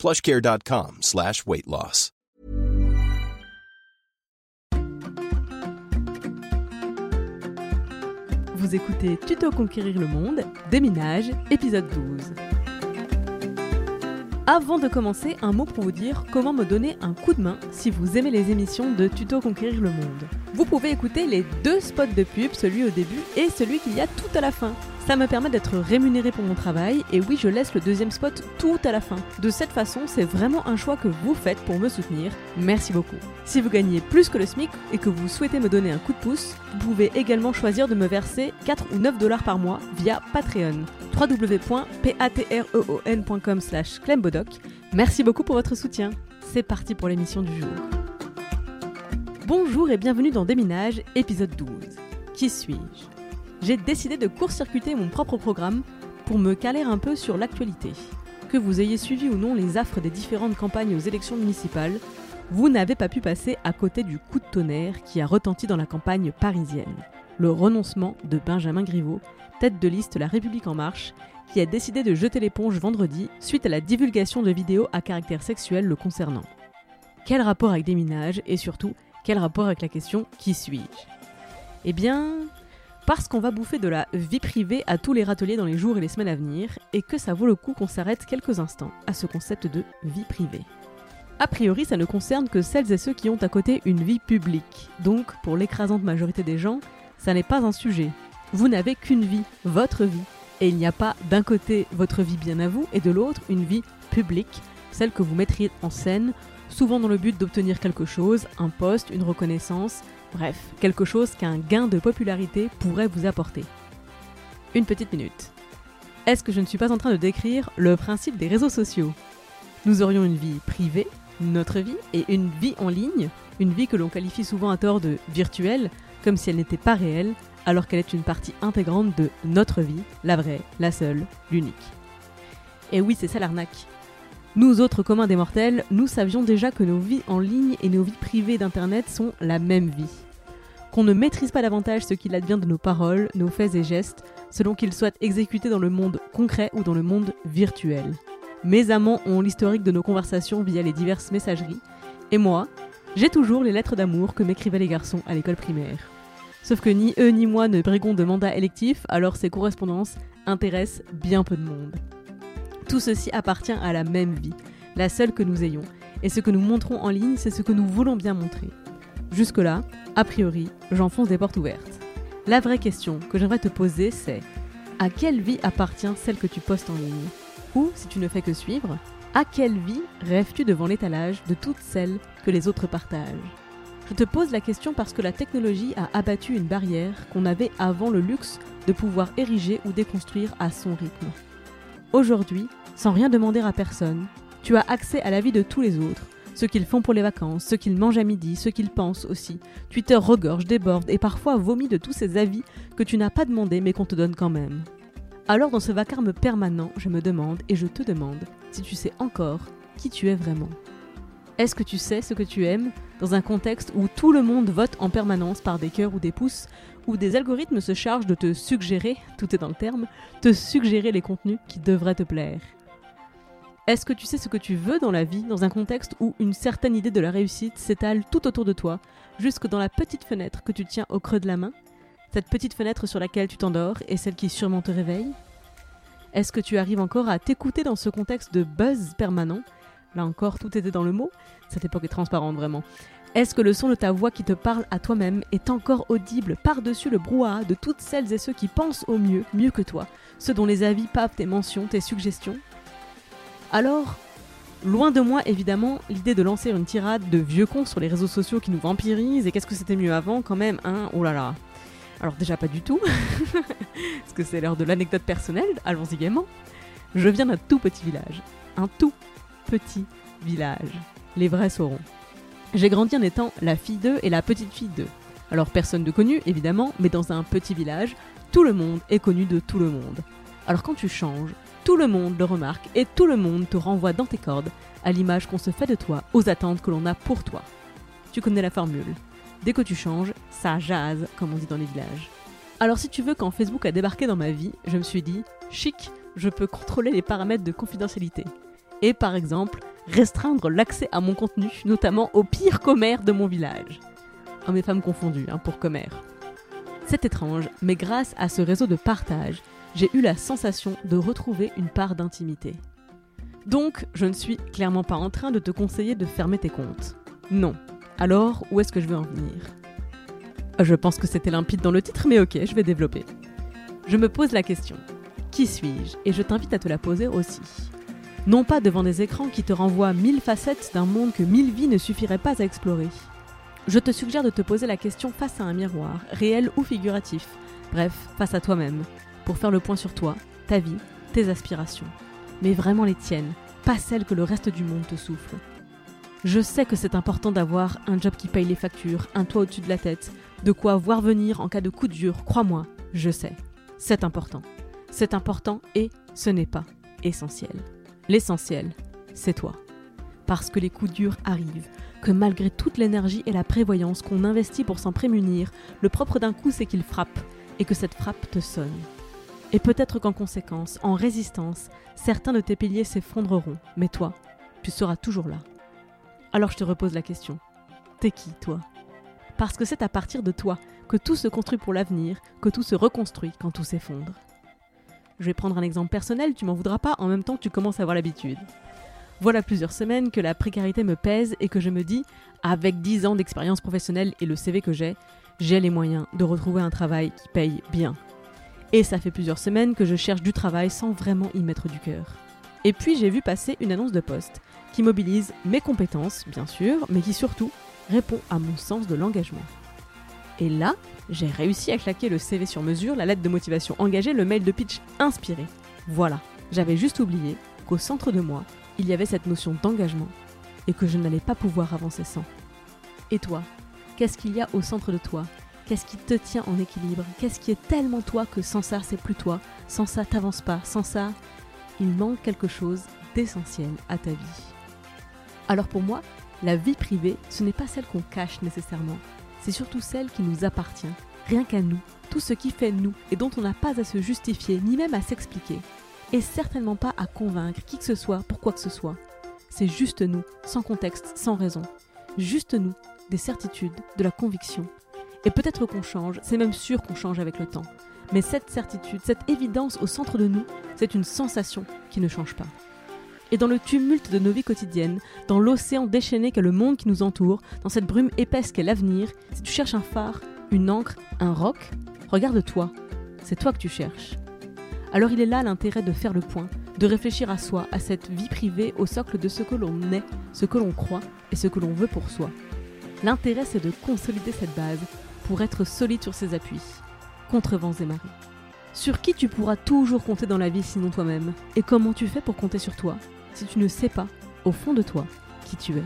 plushcare.com slash weight. Vous écoutez Tuto Conquérir le Monde, Déminage, épisode 12. Avant de commencer, un mot pour vous dire comment me donner un coup de main si vous aimez les émissions de Tuto Conquérir le Monde. Vous pouvez écouter les deux spots de pub, celui au début et celui qu'il y a tout à la fin. Ça me permet d'être rémunéré pour mon travail et oui, je laisse le deuxième spot tout à la fin. De cette façon, c'est vraiment un choix que vous faites pour me soutenir. Merci beaucoup. Si vous gagnez plus que le SMIC et que vous souhaitez me donner un coup de pouce, vous pouvez également choisir de me verser 4 ou 9 dollars par mois via Patreon. www.patreon.com slash clembodoc. Merci beaucoup pour votre soutien. C'est parti pour l'émission du jour. Bonjour et bienvenue dans Déminage, épisode 12. Qui suis-je? J'ai décidé de court-circuiter mon propre programme pour me caler un peu sur l'actualité. Que vous ayez suivi ou non les affres des différentes campagnes aux élections municipales, vous n'avez pas pu passer à côté du coup de tonnerre qui a retenti dans la campagne parisienne. Le renoncement de Benjamin Griveaux, tête de liste La République en marche, qui a décidé de jeter l'éponge vendredi suite à la divulgation de vidéos à caractère sexuel le concernant. Quel rapport avec des minages et surtout quel rapport avec la question qui suis-je Eh bien, parce qu'on va bouffer de la vie privée à tous les râteliers dans les jours et les semaines à venir, et que ça vaut le coup qu'on s'arrête quelques instants à ce concept de vie privée. A priori, ça ne concerne que celles et ceux qui ont à côté une vie publique. Donc, pour l'écrasante majorité des gens, ça n'est pas un sujet. Vous n'avez qu'une vie, votre vie. Et il n'y a pas d'un côté votre vie bien à vous et de l'autre une vie publique, celle que vous mettriez en scène souvent dans le but d'obtenir quelque chose, un poste, une reconnaissance, bref, quelque chose qu'un gain de popularité pourrait vous apporter. Une petite minute. Est-ce que je ne suis pas en train de décrire le principe des réseaux sociaux? Nous aurions une vie privée, notre vie, et une vie en ligne, une vie que l'on qualifie souvent à tort de virtuelle, comme si elle n'était pas réelle, alors qu'elle est une partie intégrante de notre vie, la vraie, la seule, l'unique. Et oui, c'est ça l'arnaque. Nous autres communs des mortels, nous savions déjà que nos vies en ligne et nos vies privées d'Internet sont la même vie. Qu'on ne maîtrise pas davantage ce qu'il advient de nos paroles, nos faits et gestes, selon qu'ils soient exécutés dans le monde concret ou dans le monde virtuel. Mes amants ont l'historique de nos conversations via les diverses messageries, et moi, j'ai toujours les lettres d'amour que m'écrivaient les garçons à l'école primaire. Sauf que ni eux ni moi ne brigons de mandat électif, alors ces correspondances intéressent bien peu de monde. Tout ceci appartient à la même vie, la seule que nous ayons, et ce que nous montrons en ligne, c'est ce que nous voulons bien montrer. Jusque-là, a priori, j'enfonce des portes ouvertes. La vraie question que j'aimerais te poser, c'est à quelle vie appartient celle que tu postes en ligne? Ou, si tu ne fais que suivre, à quelle vie rêves-tu devant l'étalage de toutes celles que les autres partagent? Je te pose la question parce que la technologie a abattu une barrière qu'on avait avant le luxe de pouvoir ériger ou déconstruire à son rythme. Aujourd'hui, sans rien demander à personne, tu as accès à la vie de tous les autres, ce qu'ils font pour les vacances, ce qu'ils mangent à midi, ce qu'ils pensent aussi. Twitter regorge, déborde et parfois vomit de tous ces avis que tu n'as pas demandé mais qu'on te donne quand même. Alors dans ce vacarme permanent, je me demande et je te demande si tu sais encore qui tu es vraiment. Est-ce que tu sais ce que tu aimes dans un contexte où tout le monde vote en permanence par des cœurs ou des pouces, où des algorithmes se chargent de te suggérer, tout est dans le terme, te suggérer les contenus qui devraient te plaire? Est-ce que tu sais ce que tu veux dans la vie dans un contexte où une certaine idée de la réussite s'étale tout autour de toi, jusque dans la petite fenêtre que tu tiens au creux de la main? Cette petite fenêtre sur laquelle tu t'endors et celle qui sûrement te réveille? Est-ce que tu arrives encore à t'écouter dans ce contexte de buzz permanent Là encore, tout était dans le mot. Cette époque est transparente vraiment. Est-ce que le son de ta voix qui te parle à toi-même est encore audible par-dessus le brouhaha de toutes celles et ceux qui pensent au mieux, mieux que toi, ceux dont les avis pavent tes mentions, tes suggestions? Alors, loin de moi évidemment l'idée de lancer une tirade de vieux cons sur les réseaux sociaux qui nous vampirisent et qu'est-ce que c'était mieux avant quand même, hein? Oh là là Alors déjà pas du tout, parce que c'est l'heure de l'anecdote personnelle, allons-y gaiement. Je viens d'un tout petit village, un tout petit village. les vrais sauront. J'ai grandi en étant la fille d'eux et la petite fille d'eux. Alors personne de connu, évidemment, mais dans un petit village, tout le monde est connu de tout le monde. Alors quand tu changes, tout le monde le remarque et tout le monde te renvoie dans tes cordes, à l'image qu'on se fait de toi, aux attentes que l'on a pour toi. Tu connais la formule. Dès que tu changes, ça jase, comme on dit dans les villages. Alors si tu veux, quand Facebook a débarqué dans ma vie, je me suis dit, chic, je peux contrôler les paramètres de confidentialité. Et par exemple, restreindre l'accès à mon contenu, notamment aux pires commères de mon village. Hommes et femmes confondus, hein, pour commères. C'est étrange, mais grâce à ce réseau de partage, j'ai eu la sensation de retrouver une part d'intimité. Donc, je ne suis clairement pas en train de te conseiller de fermer tes comptes. Non. Alors, où est-ce que je veux en venir? Je pense que c'était limpide dans le titre, mais ok, je vais développer. Je me pose la question. Qui suis-je? Et je t'invite à te la poser aussi. Non pas devant des écrans qui te renvoient mille facettes d'un monde que mille vies ne suffiraient pas à explorer. Je te suggère de te poser la question face à un miroir, réel ou figuratif, bref, face à toi-même, pour faire le point sur toi, ta vie, tes aspirations. Mais vraiment les tiennes, pas celles que le reste du monde te souffle. Je sais que c'est important d'avoir un job qui paye les factures, un toit au-dessus de la tête, de quoi voir venir en cas de coup dur, crois-moi, je sais. C'est important. C'est important et ce n'est pas essentiel. L'essentiel, c'est toi. Parce que les coups durs arrivent, que malgré toute l'énergie et la prévoyance qu'on investit pour s'en prémunir, le propre d'un coup c'est qu'il frappe, et que cette frappe te sonne. Et peut-être qu'en conséquence, en résistance, certains de tes piliers s'effondreront, mais toi, tu seras toujours là. Alors je te repose la question. T'es qui, toi? Parce que c'est à partir de toi que tout se construit pour l'avenir, que tout se reconstruit quand tout s'effondre. Je vais prendre un exemple personnel, tu m'en voudras pas, en même temps tu commences à avoir l'habitude. Voilà plusieurs semaines que la précarité me pèse et que je me dis, avec 10 ans d'expérience professionnelle et le CV que j'ai, j'ai les moyens de retrouver un travail qui paye bien. Et ça fait plusieurs semaines que je cherche du travail sans vraiment y mettre du cœur. Et puis j'ai vu passer une annonce de poste qui mobilise mes compétences, bien sûr, mais qui surtout répond à mon sens de l'engagement. Et là, j'ai réussi à claquer le CV sur mesure, la lettre de motivation engagée, le mail de pitch inspiré. Voilà, j'avais juste oublié qu'au centre de moi, il y avait cette notion d'engagement et que je n'allais pas pouvoir avancer sans. Et toi, qu'est-ce qu'il y a au centre de toi? Qu'est-ce qui te tient en équilibre? Qu'est-ce qui est tellement toi que sans ça, c'est plus toi? Sans ça, t'avances pas? Sans ça, il manque quelque chose d'essentiel à ta vie. Alors pour moi, la vie privée, ce n'est pas celle qu'on cache nécessairement c'est surtout celle qui nous appartient, rien qu'à nous, tout ce qui fait nous et dont on n'a pas à se justifier ni même à s'expliquer, et certainement pas à convaincre qui que ce soit pour quoi que ce soit. C'est juste nous, sans contexte, sans raison. Juste nous, des certitudes, de la conviction. Et peut-être qu'on change, c'est même sûr qu'on change avec le temps. Mais cette certitude, cette évidence au centre de nous, c'est une sensation qui ne change pas. Et dans le tumulte de nos vies quotidiennes, dans l'océan déchaîné qu'est le monde qui nous entoure, dans cette brume épaisse qu'est l'avenir, si tu cherches un phare, une encre, un roc, regarde-toi. C'est toi que tu cherches. Alors il est là l'intérêt de faire le point, de réfléchir à soi, à cette vie privée au socle de ce que l'on est, ce que l'on croit et ce que l'on veut pour soi. L'intérêt c'est de consolider cette base pour être solide sur ses appuis, contre vents et marées. Sur qui tu pourras toujours compter dans la vie sinon toi-même? Et comment tu fais pour compter sur toi? Si tu ne sais pas, au fond de toi, qui tu es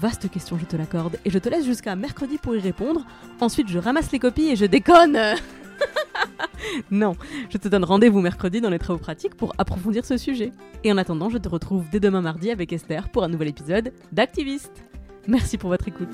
Vaste question, je te l'accorde, et je te laisse jusqu'à mercredi pour y répondre. Ensuite, je ramasse les copies et je déconne Non, je te donne rendez-vous mercredi dans les travaux pratiques pour approfondir ce sujet. Et en attendant, je te retrouve dès demain mardi avec Esther pour un nouvel épisode d'Activiste. Merci pour votre écoute.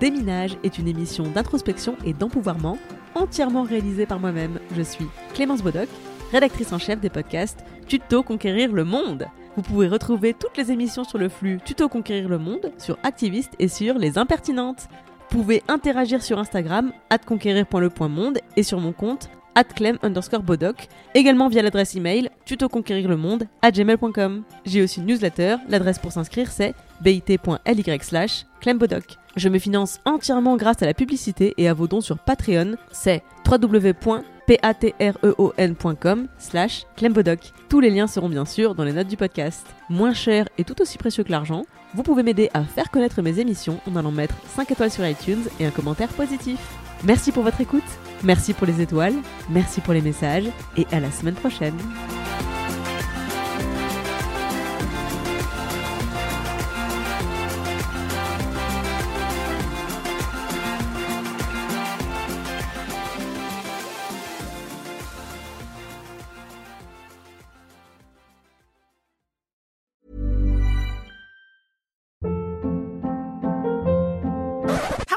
Déminage est une émission d'introspection et d'empouvoirment entièrement réalisée par moi-même. Je suis Clémence Bodoc rédactrice en chef des podcasts Tuto Conquérir le Monde. Vous pouvez retrouver toutes les émissions sur le flux Tuto Conquérir le Monde, sur Activiste et sur Les Impertinentes. Vous pouvez interagir sur Instagram, conquérir.le.monde et sur mon compte, clem underscore bodoc, également via l'adresse email tutoconquérirlemonde à gmail.com. J'ai aussi une newsletter, l'adresse pour s'inscrire c'est bit.ly slash clembodoc. Je me finance entièrement grâce à la publicité et à vos dons sur Patreon, c'est www patreon.com slash clembodoc. Tous les liens seront bien sûr dans les notes du podcast. Moins cher et tout aussi précieux que l'argent, vous pouvez m'aider à faire connaître mes émissions en allant mettre 5 étoiles sur iTunes et un commentaire positif. Merci pour votre écoute, merci pour les étoiles, merci pour les messages et à la semaine prochaine.